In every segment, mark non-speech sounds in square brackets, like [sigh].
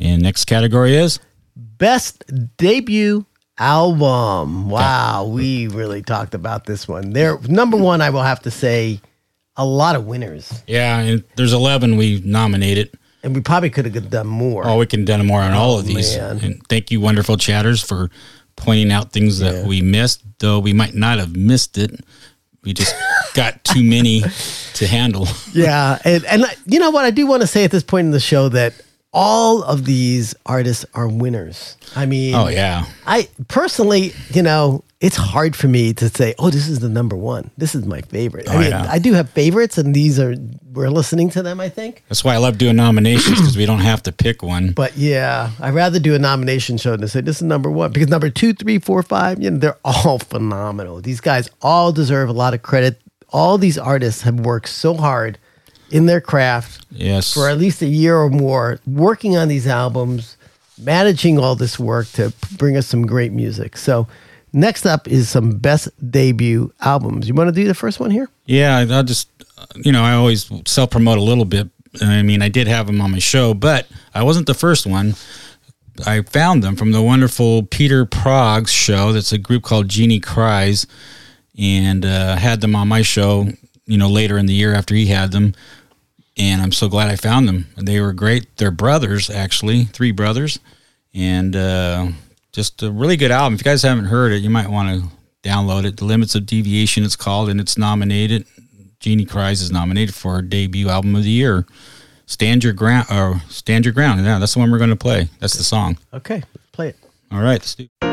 And next category is Best debut album. Wow, we really talked about this one. There, number one, I will have to say, a lot of winners, yeah, and there's 11 we nominated. and we probably could have done more. Oh, we can do more on all of oh, these. man. And thank you, wonderful chatters, for pointing out things that Yeah. we missed. Though we might not have missed it, we just [laughs] got too many to handle. Yeah, and and I- you know what? I do want to say at this point in the show that all of these artists are winners. I mean, Oh yeah, I personally, you know, it's hard for me to say, "Oh, this is the number one. This is my favorite." Oh, I Oh, mean, yeah. I do have favorites, and these are we're listening to them. I think, that's why I love doing nominations because we don't have to pick one. but yeah, I'd rather do a nomination show than say this is number one because number two, three, four, five, you know, they're [laughs] all phenomenal. These guys all deserve a lot of credit. All these artists have worked so hard in their craft Yes, for at least a year or more working on these albums, managing all this work to bring us some great music. So, next up is some best debut albums. You want to do the first one here? Yeah, I'll just, you know, I always self promote a little bit. I mean, I did have them on my show, but I wasn't the first one. I found them from the wonderful Peter Prog's show. That's a group called Genie Cries, and uh, had them on my show. You know, later in the year after he had them, and I'm so glad I found them. They were great. They're brothers, actually, three brothers, and uh, just a really good album. If you guys haven't heard it, you might want to download it. The Limits of Deviation, it's called, and it's nominated. Genie Cries is nominated for debut album of the year. Stand your ground, or stand your ground. Yeah, that's the one we're going to play. That's the song. Okay, play it. All right, let's do.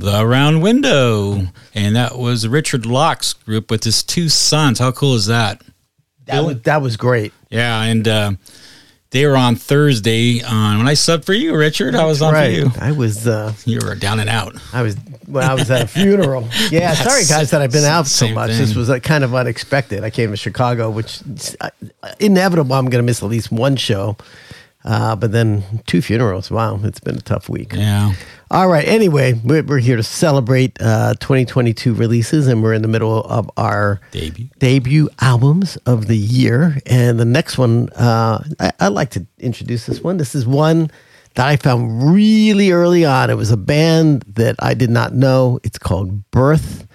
The Round Window, and that was Richard Locke's group with his two sons. How cool is that? That was that was great. Yeah, and uh, they were on Thursday on when I subbed for you, Richard. I was on for you. I was uh You were down and out. I was when I was at a [laughs] funeral. Yeah, sorry guys that I've been out so much. thing. This was like kind of unexpected. I came to Chicago, which uh, inevitable. I'm going to miss at least one show, uh, but then two funerals. Wow, it's been a tough week. Yeah. All right. Anyway, we're, we're here to celebrate uh, 2022 releases, and we're in the middle of our Debut. debut albums of the year. And the next one, uh, I, I'd like to introduce this one. This is one that I found really early on. It was a band that I did not know. It's called Birth.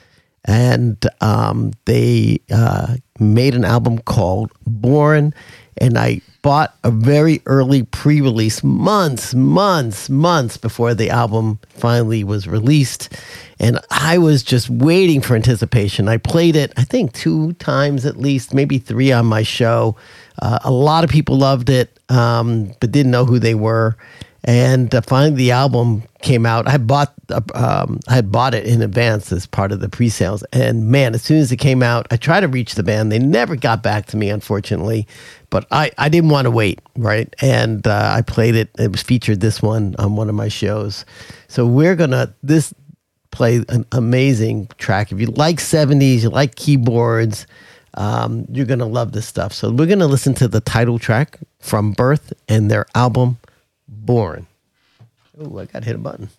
And um, they uh, made an album called Born. And I bought a very early pre release, months, months, months before the album finally was released. And I was just waiting for anticipation. I played it, I think, two times at least, maybe three on my show. Uh, a lot of people loved it, um, but didn't know who they were. And uh, finally, the album came out. I bought, uh, um, I bought it in advance as part of the pre-sales. And man, as soon as it came out, I tried to reach the band. They never got back to me, unfortunately. But I, I didn't want to wait, right? And uh, I played it. It was featured this one on one of my shows. So we're gonna this play an amazing track. If you like 70s, you like keyboards, um, you're going to love this stuff. So we're going to listen to the title track from Birth and their album, Born. Oh, I got to hit a button.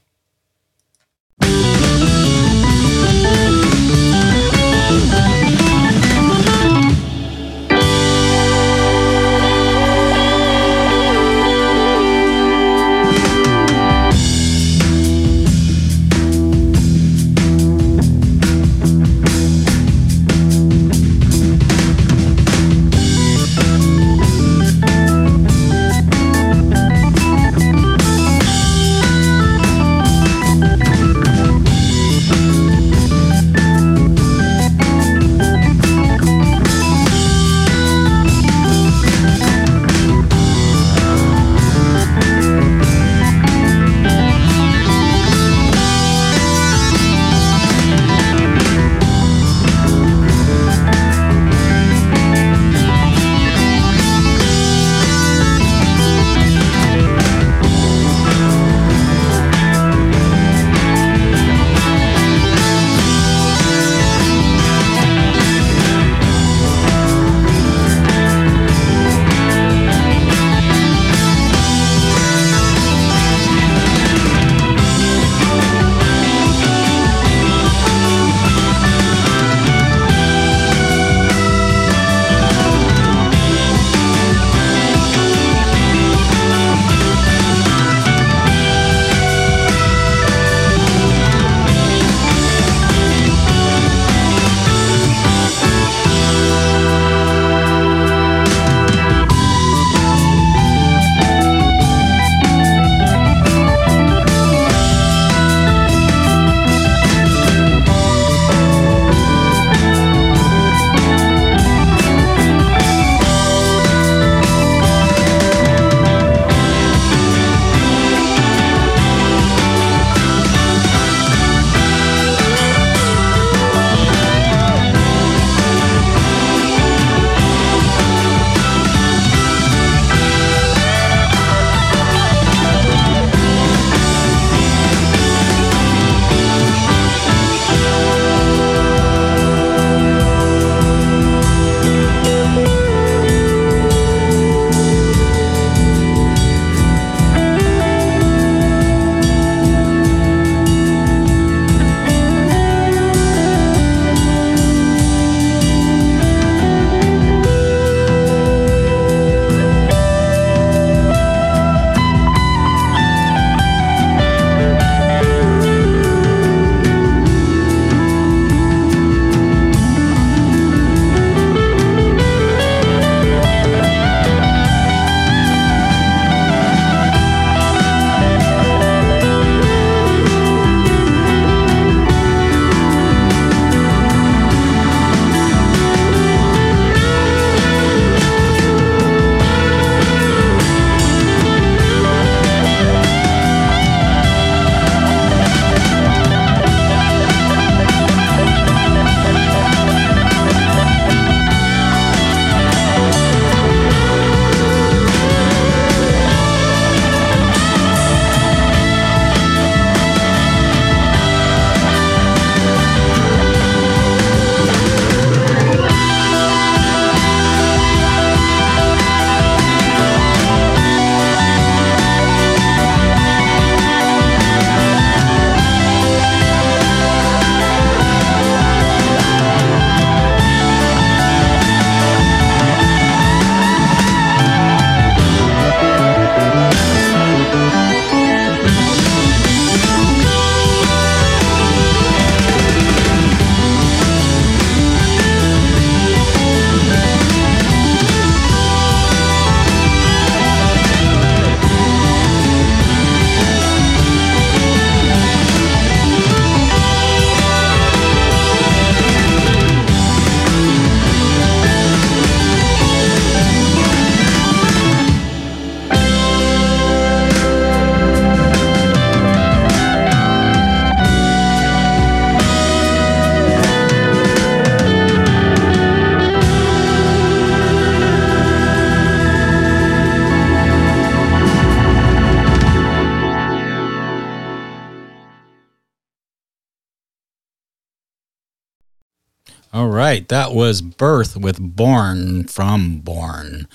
Right, that was Birth with Born from Born.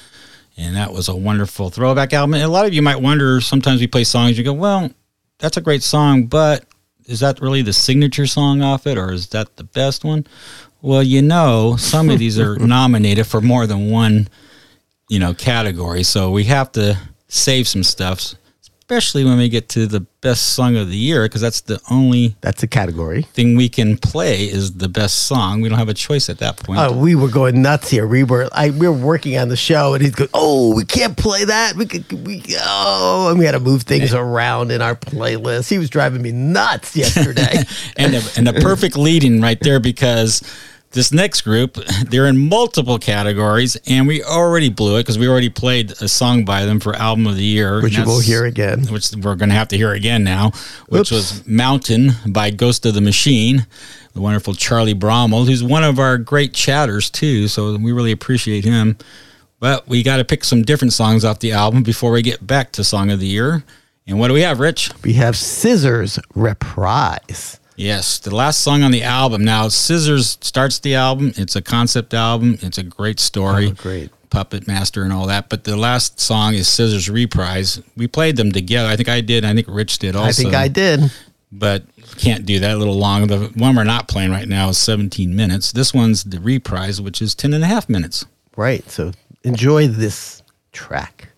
And that was a wonderful throwback album. And a lot of you might wonder sometimes we play songs, you go, well, that's a great song, but is that really the signature song off it or is that the best one? Well, you know, some of these are [laughs] nominated for more than one, you know, category. So we have to save some stuff, especially when we get to the best song of the year, because that's the only That's a category. thing we can play is the best song. We don't have a choice at that point. Oh, we were going nuts here. We were I we were working on the show, and he's going, "Oh, we can't play that. We could we oh," and we had to move things around in our playlist. He was driving me nuts yesterday. [laughs] and a, and a perfect leading right there because this next group [laughs] they're in multiple categories and we already blew it because we already played a song by them for album of the year Which you will hear again. which we're going to have to hear again now which Oops. was mountain by ghost of the machine the wonderful charlie Bramald who's one of our great chatters too so we really appreciate him but we got to pick some different songs off the album before we get back to song of the year and what do we have rich we have Scissors Reprise. Yes, the last song on the album. Now, Scissors starts the album. It's a concept album. It's a great story. Oh, great. Puppet Master and all that. But the last song is Scissors Reprise. We played them together. I think I did. I think Rich did also. I think I did. But can't do that a little long. The one we're not playing right now is 17 minutes. This one's the reprise, which is 10 and a half minutes. Right. So enjoy this track.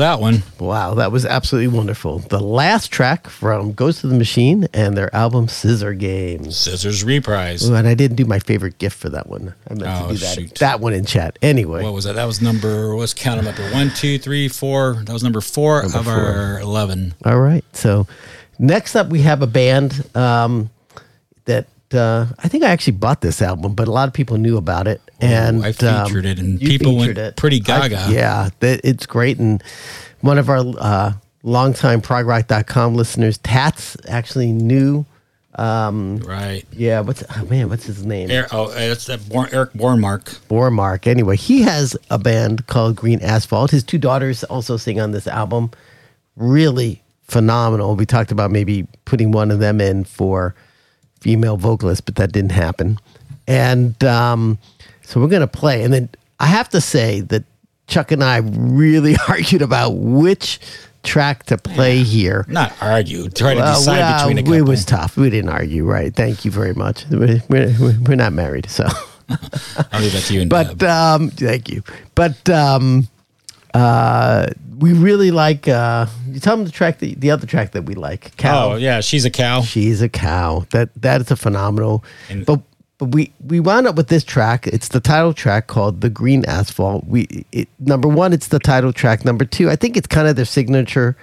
That one. Wow, that was absolutely wonderful. The last track from Ghost of the Machine and their album Scissor Games. Scissors reprise. Ooh, and I didn't do my favorite gift for that one. I meant Oh, to do that. shoot. That one in chat. Anyway, What was that? That was number. Let's count them up here. One, two, three, four. That was number four of our eleven. all right. So next up, we have a band um, that uh, I think I actually bought this album, but a lot of people knew about it. And I um, featured it, and people went it. pretty I- gaga. yeah, that, it's great. And one of our uh, longtime progrock.com listeners, Tats, actually knew. Right. Yeah, what's oh man, what's his name? Er, oh, that Born, Eric Bornmark. Bormark. Anyway, he has a band called Green Asphalt. His two daughters also sing on this album. Really phenomenal. We talked about maybe putting one of them in for female vocalist, but that didn't happen. And um, so we're going to play. And then I have to say that Chuck and I really [laughs] argued about which track to play here. Not argue. Try to Well, decide well, between a couple. It was tough. We didn't argue, right? Thank you very much. We're, we're, we're not married, so. [laughs] I'll leave that to you. And But um, thank you. But um, uh, we really like. Uh, you tell them the track, the, the other track that we like, "Cow." oh yeah, she's a cow. She's a cow. That that is a phenomenal. And- but but we we wound up with this track. It's the title track called "The Green Asphalt." We it, number one, it's the title track. Number two, I think it's kind of their signature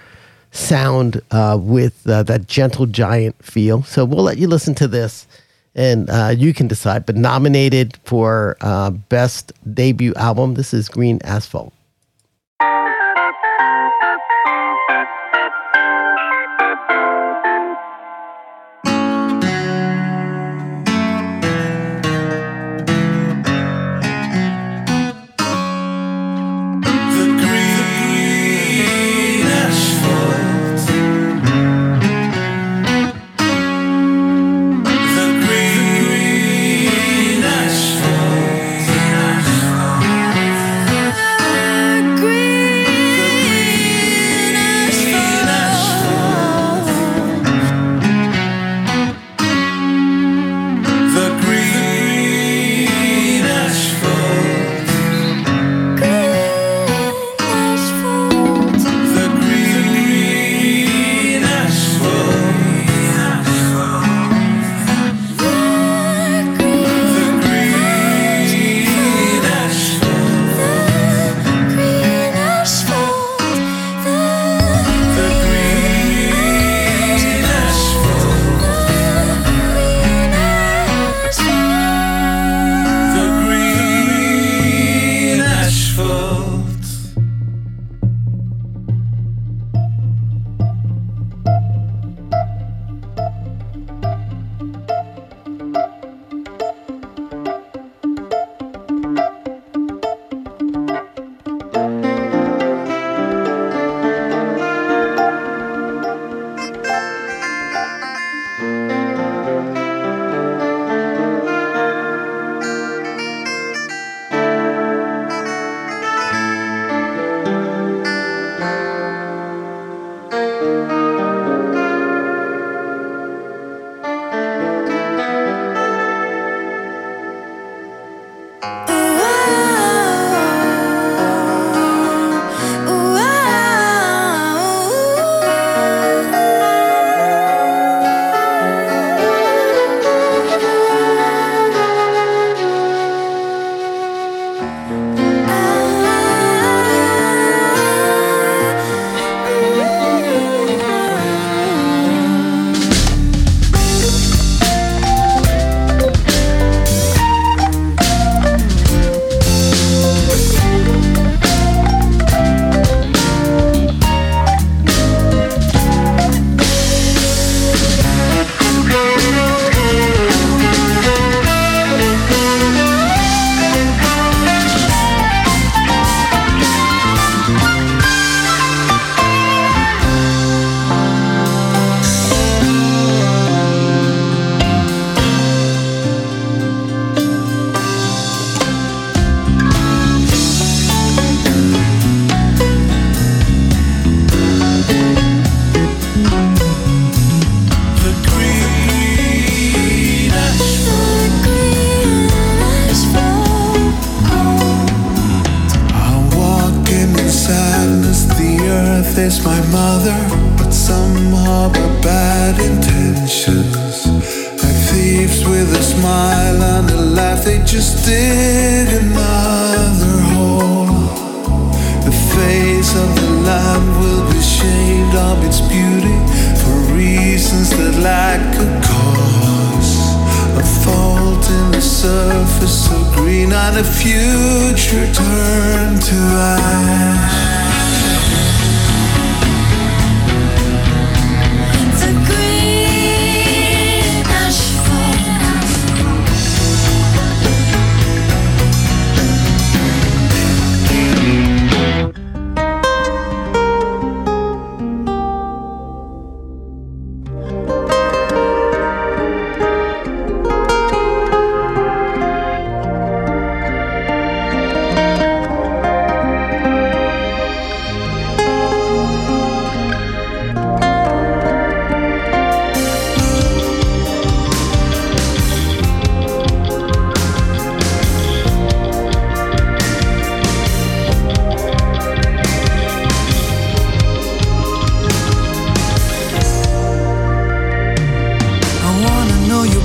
sound uh, with uh, that gentle giant feel. So we'll let you listen to this. And uh, you can decide. But nominated for uh, best debut album, this is Green Asphalt. The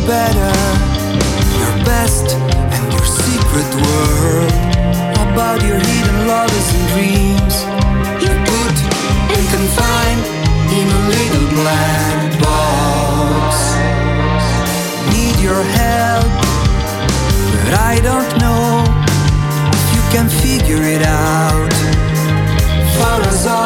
better, your best and your secret world. About your hidden lovers and dreams. You put and confined in a little black box. Need your help, but I don't know if you can figure it out. For us all,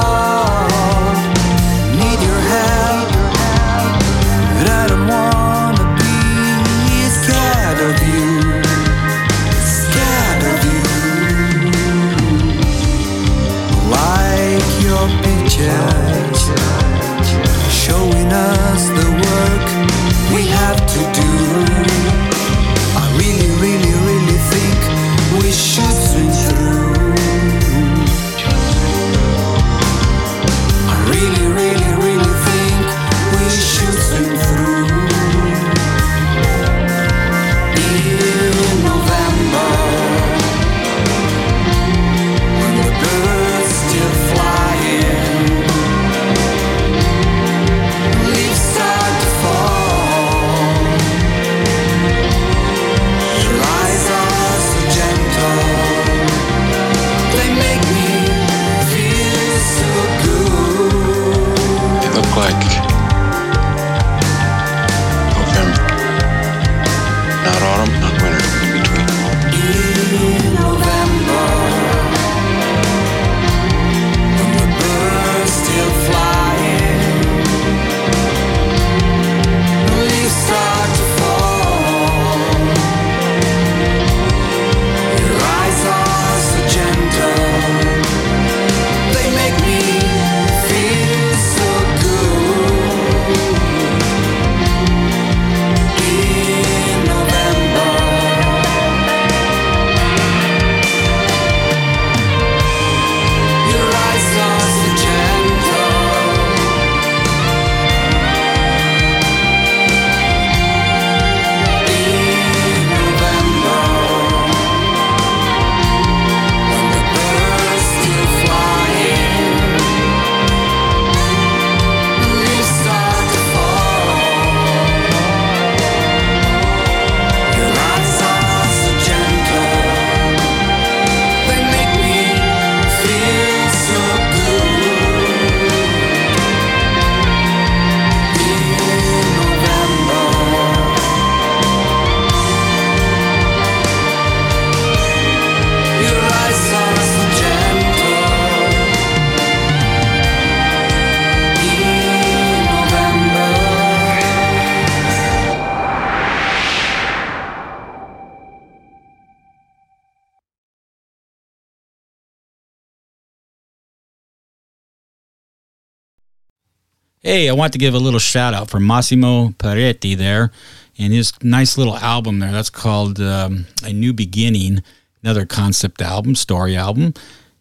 Hey, I want to give a little shout out for Massimo Peretti there and his nice little album there. That's called um, A New Beginning, another concept album, story album.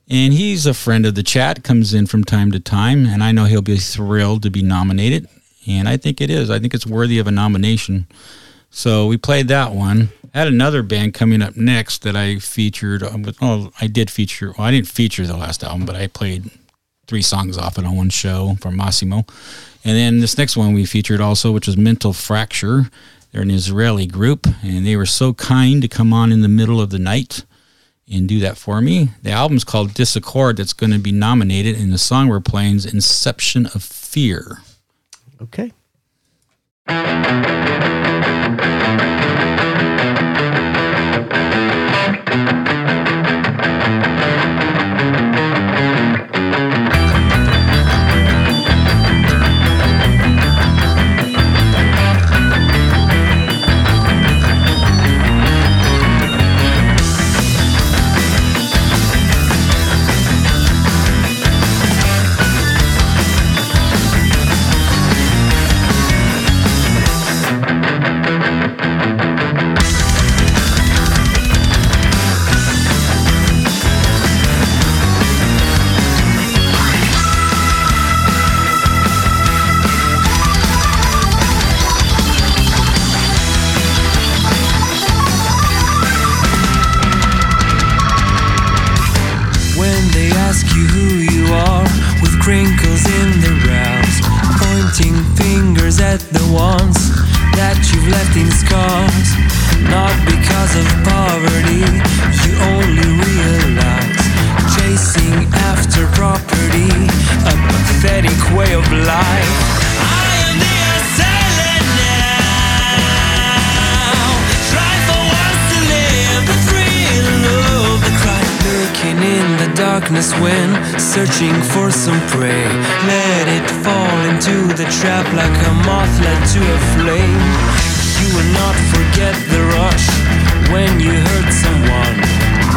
And he's a friend of the chat, comes in from time to time, and I know he'll be thrilled to be nominated. And I think it is. I think it's worthy of a nomination. So we played that one. I had another band coming up next that I featured. um, Oh, I did feature. Well, I didn't feature the last album, but I played three songs off it on one show from Massimo. And then this next one we featured also, which was Mental Fracture. They're an Israeli group, and they were so kind to come on in the middle of the night and do that for me. The album's called Disaccord, that's going to be nominated, and the song we're playing is Inception of Fear. Okay. Darkness when searching for some prey. Let it fall into the trap like a moth led to a flame. You will not forget the rush when you hurt someone.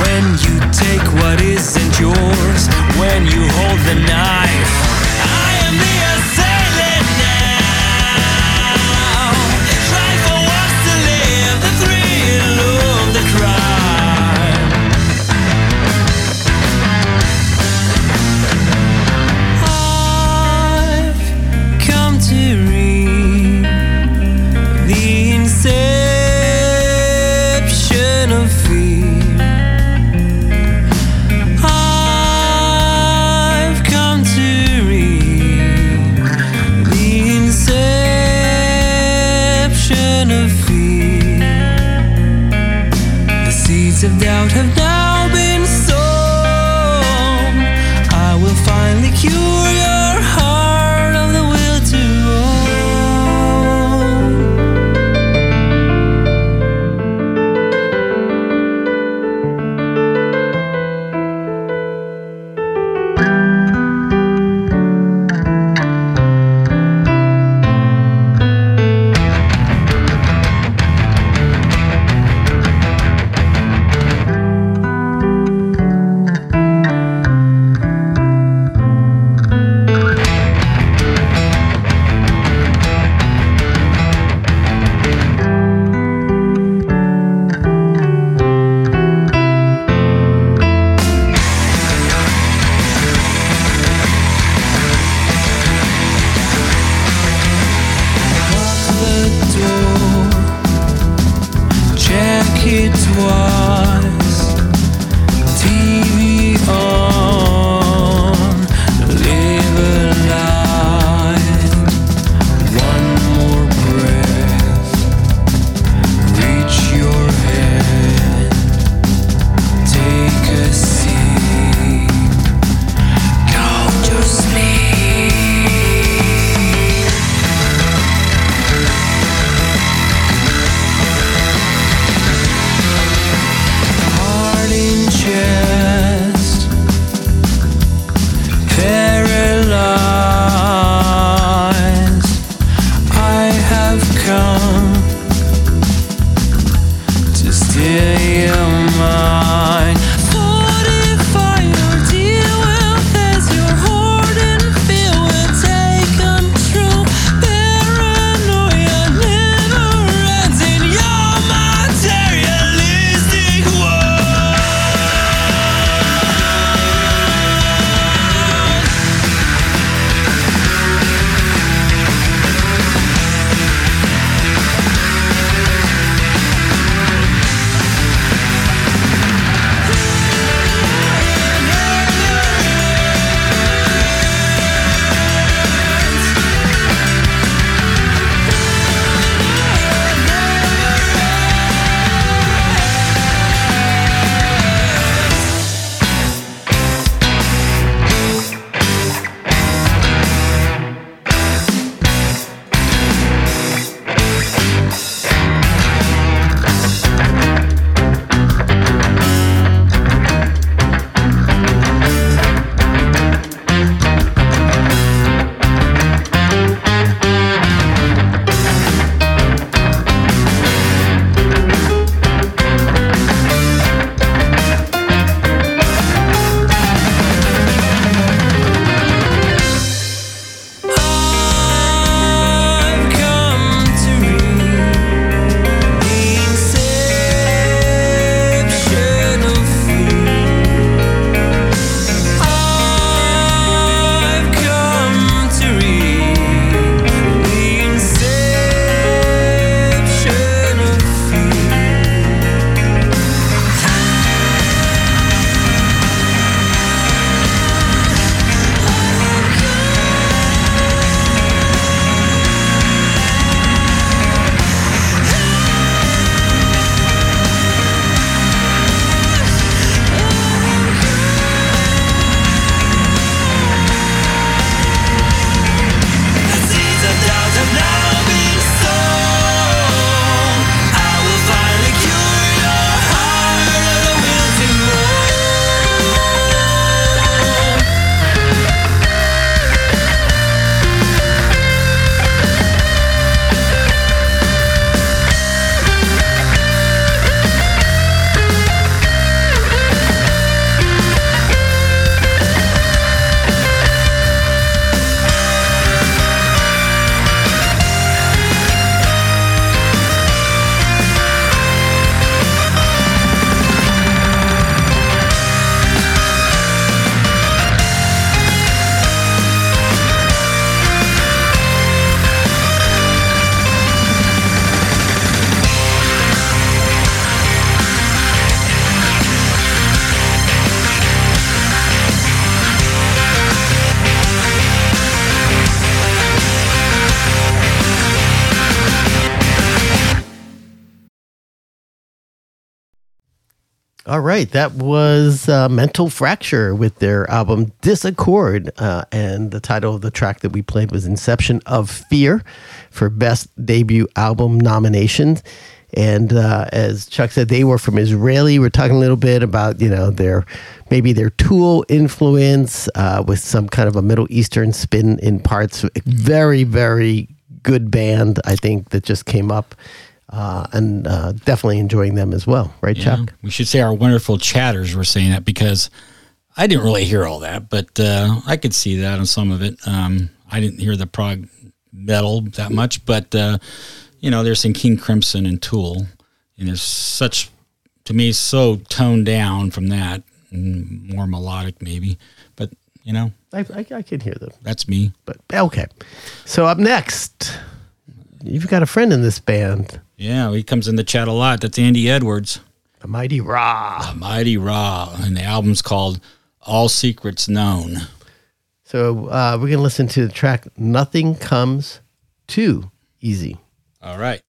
When you take what isn't yours when you hold the knife All right, that was uh, Mental Fracture with their album Disaccord. Uh, and the title of the track that we played was Inception of Fear for Best Debut Album nominations. And uh, as Chuck said, they were from Israeli. We're talking a little bit about, you know, their maybe their Tool influence uh, with some kind of a Middle Eastern spin in parts. Very, very good band, I think, that just came up. Uh, and uh, definitely enjoying them as well, right, Yeah. Chuck? We should say our wonderful chatters were saying that because I didn't really hear all that, but uh, I could see that on some of it. Um, I didn't hear the prog metal that much, but uh, you know, there's some King Crimson and Tool, and there's such to me so toned down from that, and more melodic maybe. But you know, I, I, I can hear them. that's me. But okay. So up next, you've got a friend in this band, Yeah, he comes in the chat a lot. That's Andy Edwards, the Mighty Ra. Mighty Raw, and the album's called All Secrets Known. So uh, we're gonna listen to the track "Nothing Comes Too Easy." All right.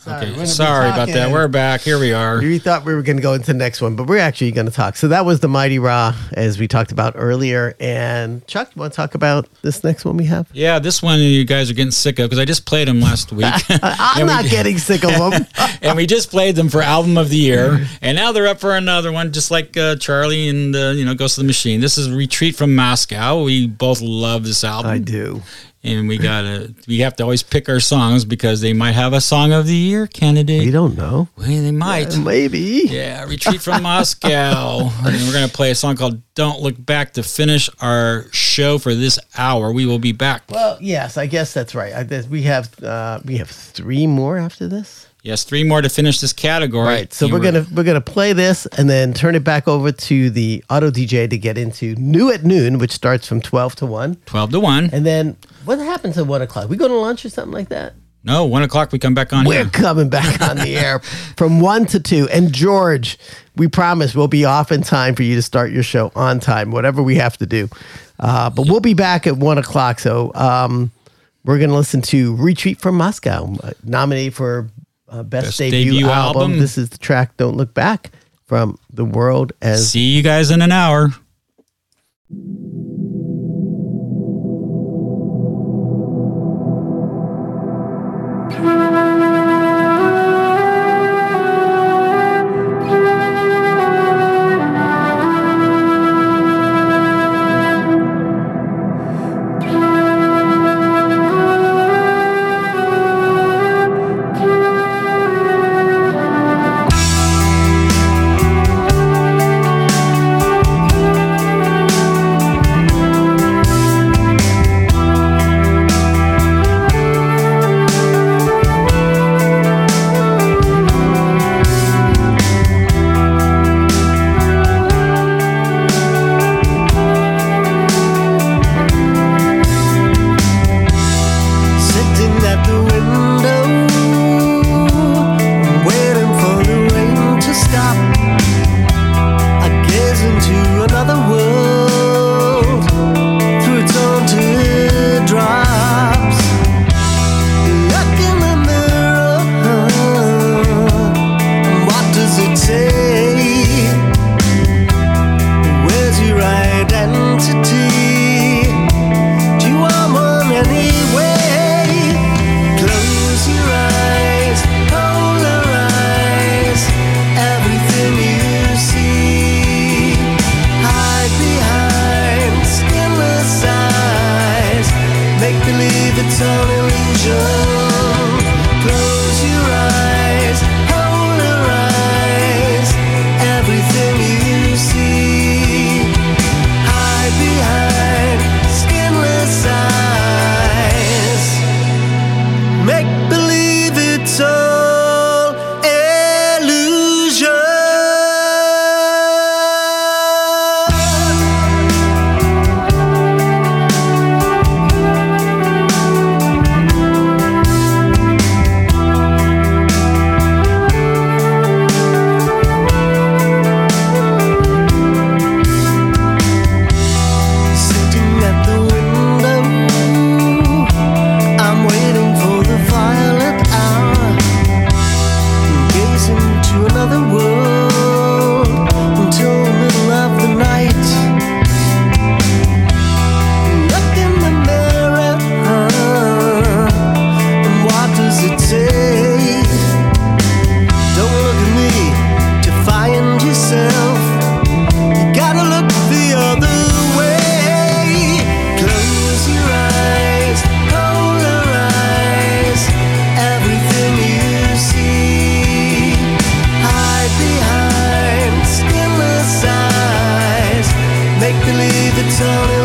Sorry, okay. Sorry about that. We're back. Here we are. We thought we were going to go into the next one, but we're actually going to talk. So that was the Mighty Ra, as we talked about earlier. And Chuck, you want to talk about this next one we have? Yeah, this one you guys are getting sick of because I just played them last [laughs] week. I'm [laughs] And we not [laughs] getting sick of them. and we just played them for album of the year, and now they're up for another one, just like uh, Charlie and uh, you know Ghost of the Machine. This is Retreat from Moscow. We both love this album. I do. And we [laughs] gotta we have to always pick our songs because they might have a song of the year candidate. We don't know. Well, they might. Maybe. Yeah, Retreat from Moscow. [laughs] And we're going to play a song called Don't Look Back to finish our show for this hour. We will be back. Well, yes, I guess that's right. I, guess we have uh, we have three more after this. Yes, three more to finish this category. Right. So You we're were- gonna we're gonna play this and then turn it back over to the auto DJ to get into new at noon, which starts from twelve to one. 12 to 1. And then what happens at one o'clock? We go to lunch or something like that? No, 1 o'clock we come back on We're here. [laughs] coming back on the air [laughs] from one to two. And George, we promise we'll be off in time for you to start your show on time, whatever we have to do. Uh, but we'll be back at one o'clock. So um, we're going to listen to Retreat from Moscow, uh, nominated for uh, best, Best debut, debut album. album. This is the track "Don't Look Back" from the world as See you guys in an hour. Believe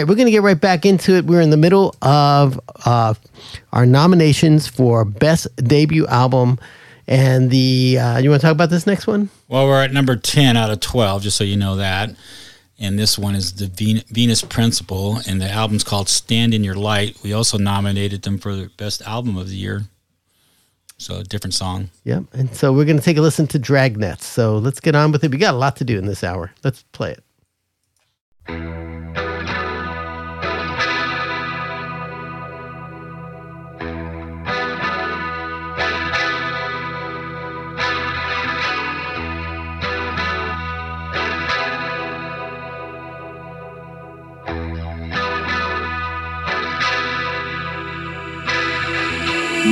right, we're going to get right back into it. We're in the middle of uh, our nominations for best debut album, and the uh, you want to talk about this next one? Well, we're at number 10 out of 12, just so you know that. And this one is the Ven- Venus Principle, and the album's called Stand in Your Light. We also nominated them for the best album of the year. So, a different song. Yep. And so we're going to take a listen to Dragnets. So let's get on with it. We got a lot to do in this hour. Let's play it.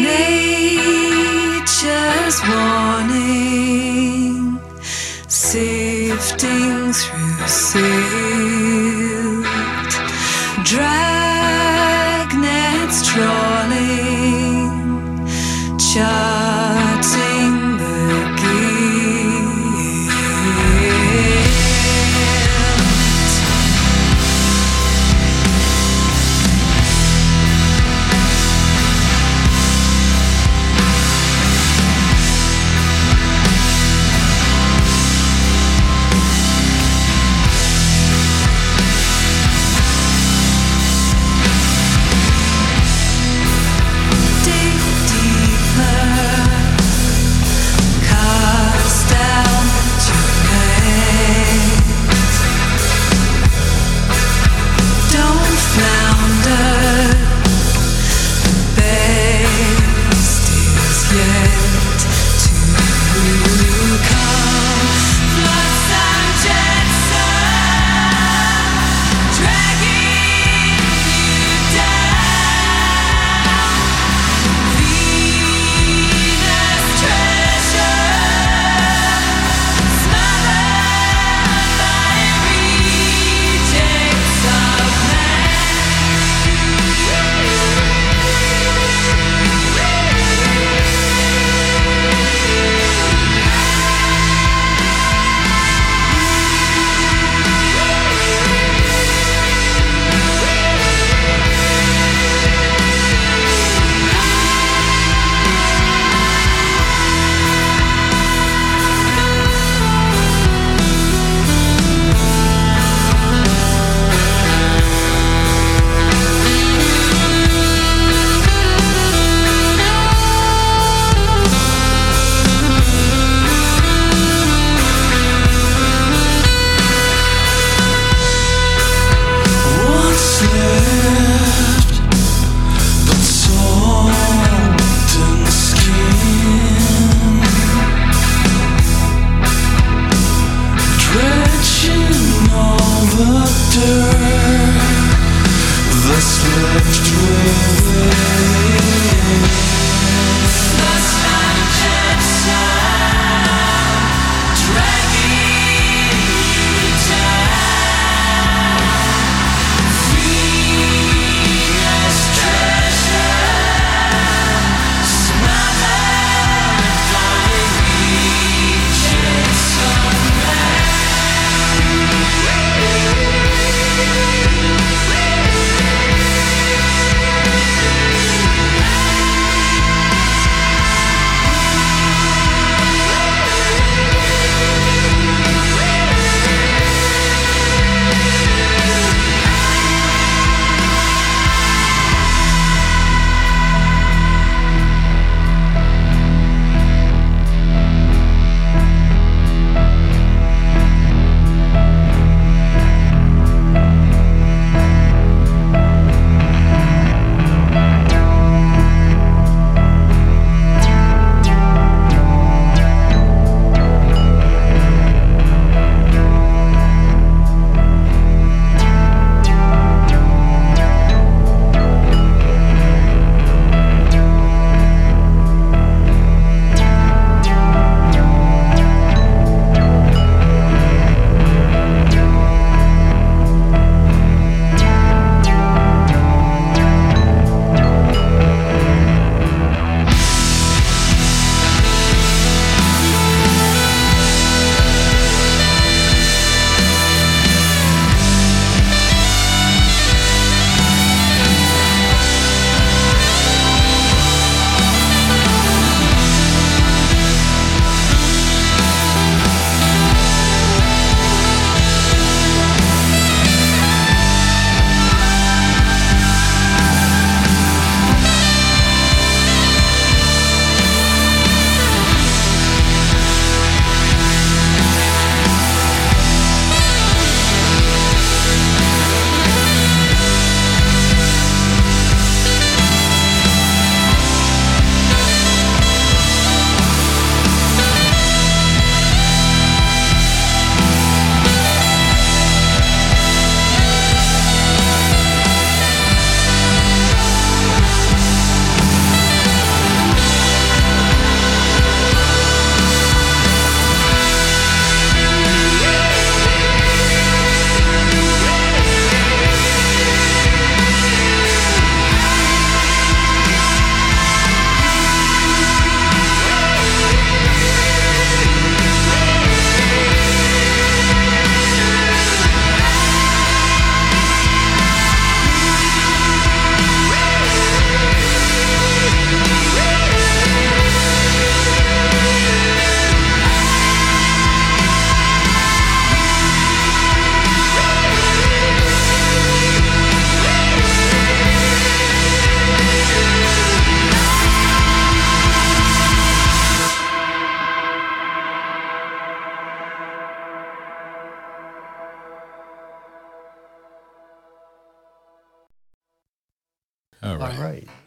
Nature's warning, sifting through silt, dragnets trawling, charting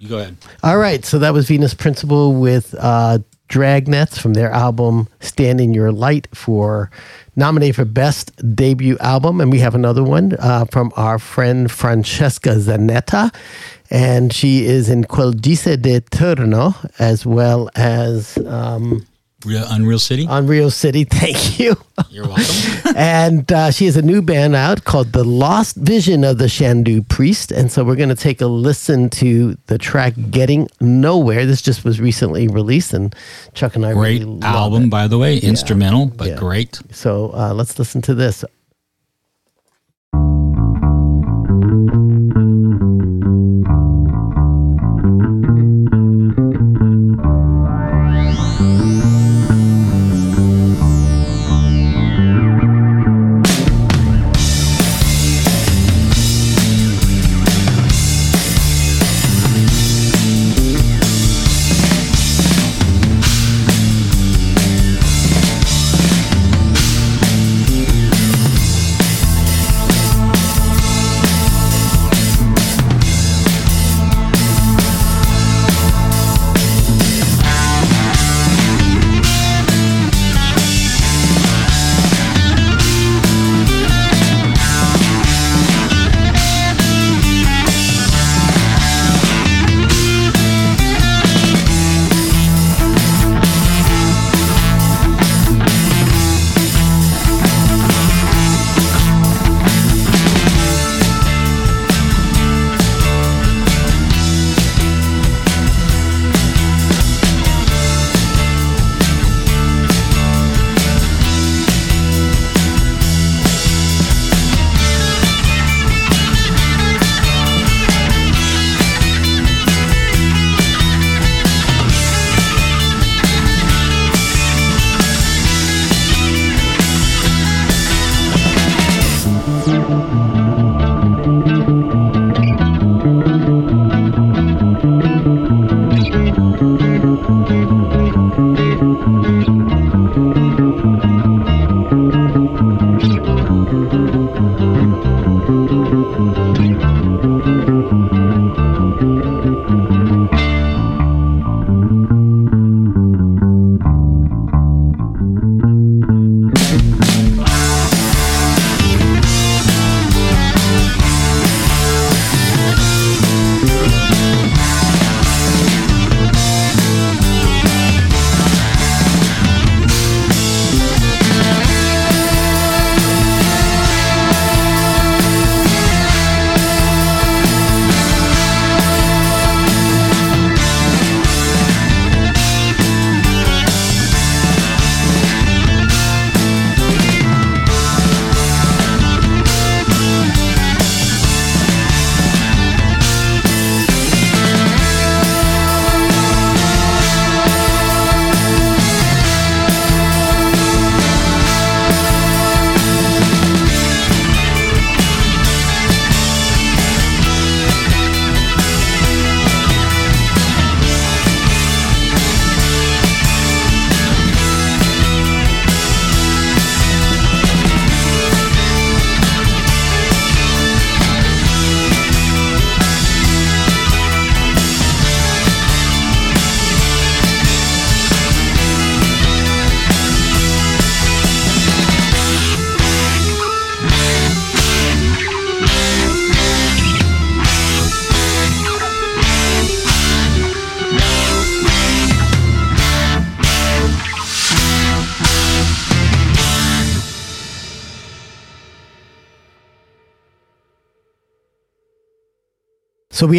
You go ahead. All right, so that was Venus Principle with uh, Dragnets from their album "Stand in Your Light" for nominated for best debut album, and we have another one uh, from our friend Francesca Zanetta, and she is in Quel Che Disse Il Tuono as well as um, Real, Unreal City. Unreal City. [laughs] Thank you. You're welcome. [laughs] and uh, she has a new band out called The Lost Vision of the Shandu Priest. And so we're going to take a listen to the track Getting Nowhere. This just was recently released, and Chuck and I great really love album, it. by the way. Instrumental, but Yeah. great. So uh, let's listen to this.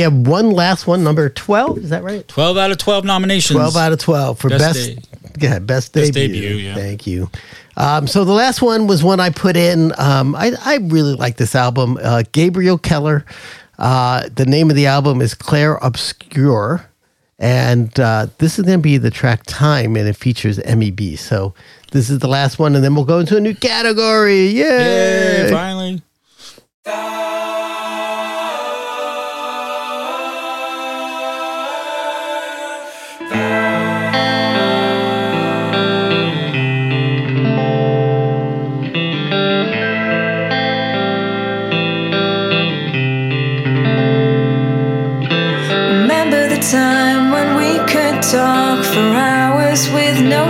Have one last one, number 12. Is that right? 12 out of 12 nominations. 12 out of 12 for Best best, yeah, best, Best debut. debut, yeah. Thank you. Um, so the last one was one I put in. Um, I, I really like this album. Uh, Gabriel Keller. Uh, the name of the album is Claire Obscure. And uh, this is going to be the track Time, and it features MEB. So this is the last one, and then we'll go into a new category. Yay! Yay, finally.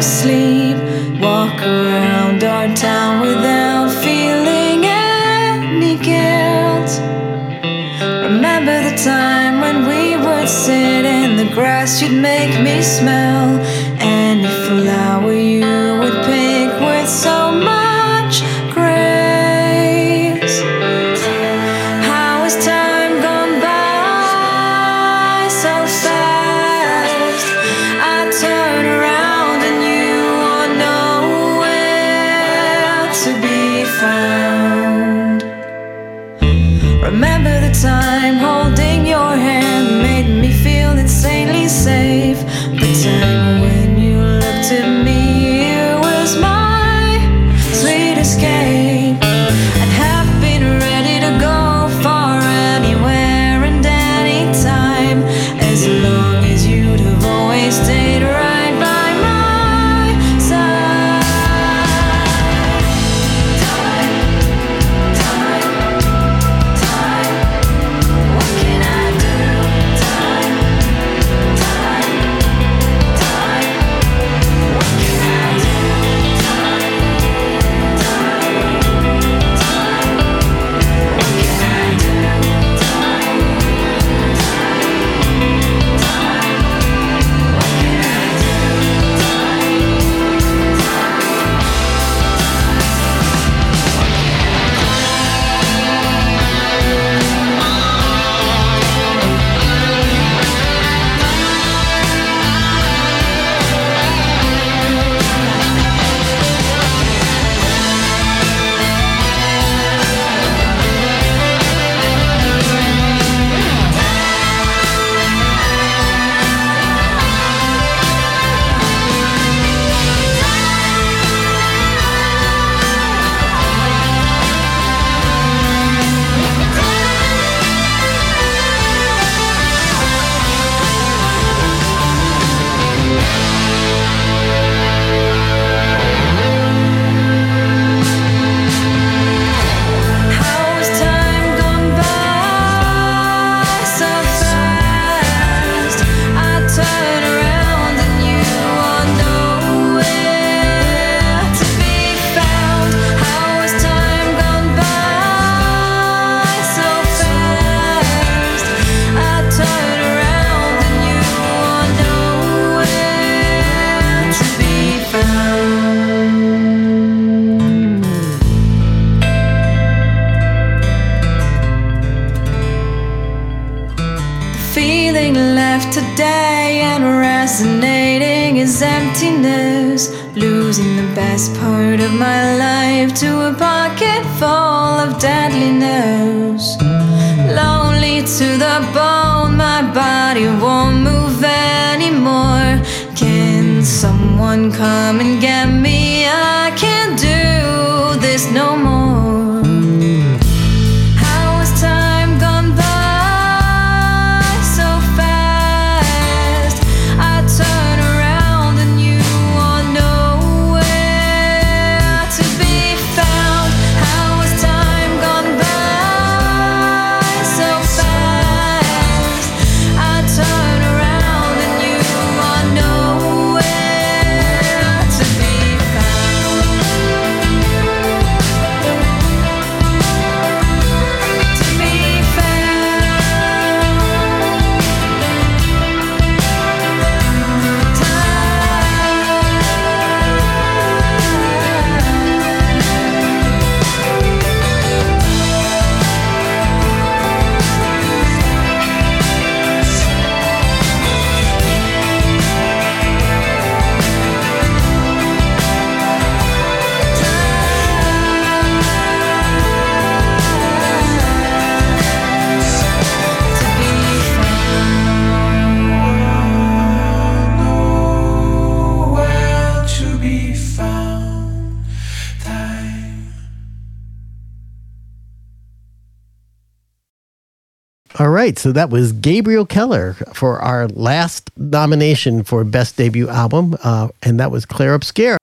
sleep, walk around our town without feeling any guilt. Remember the time when we would sit in the grass, you'd make me smell. So that was Gabriel Keller for our last nomination for Best Debut Album, uh, and that was Claire Obscure.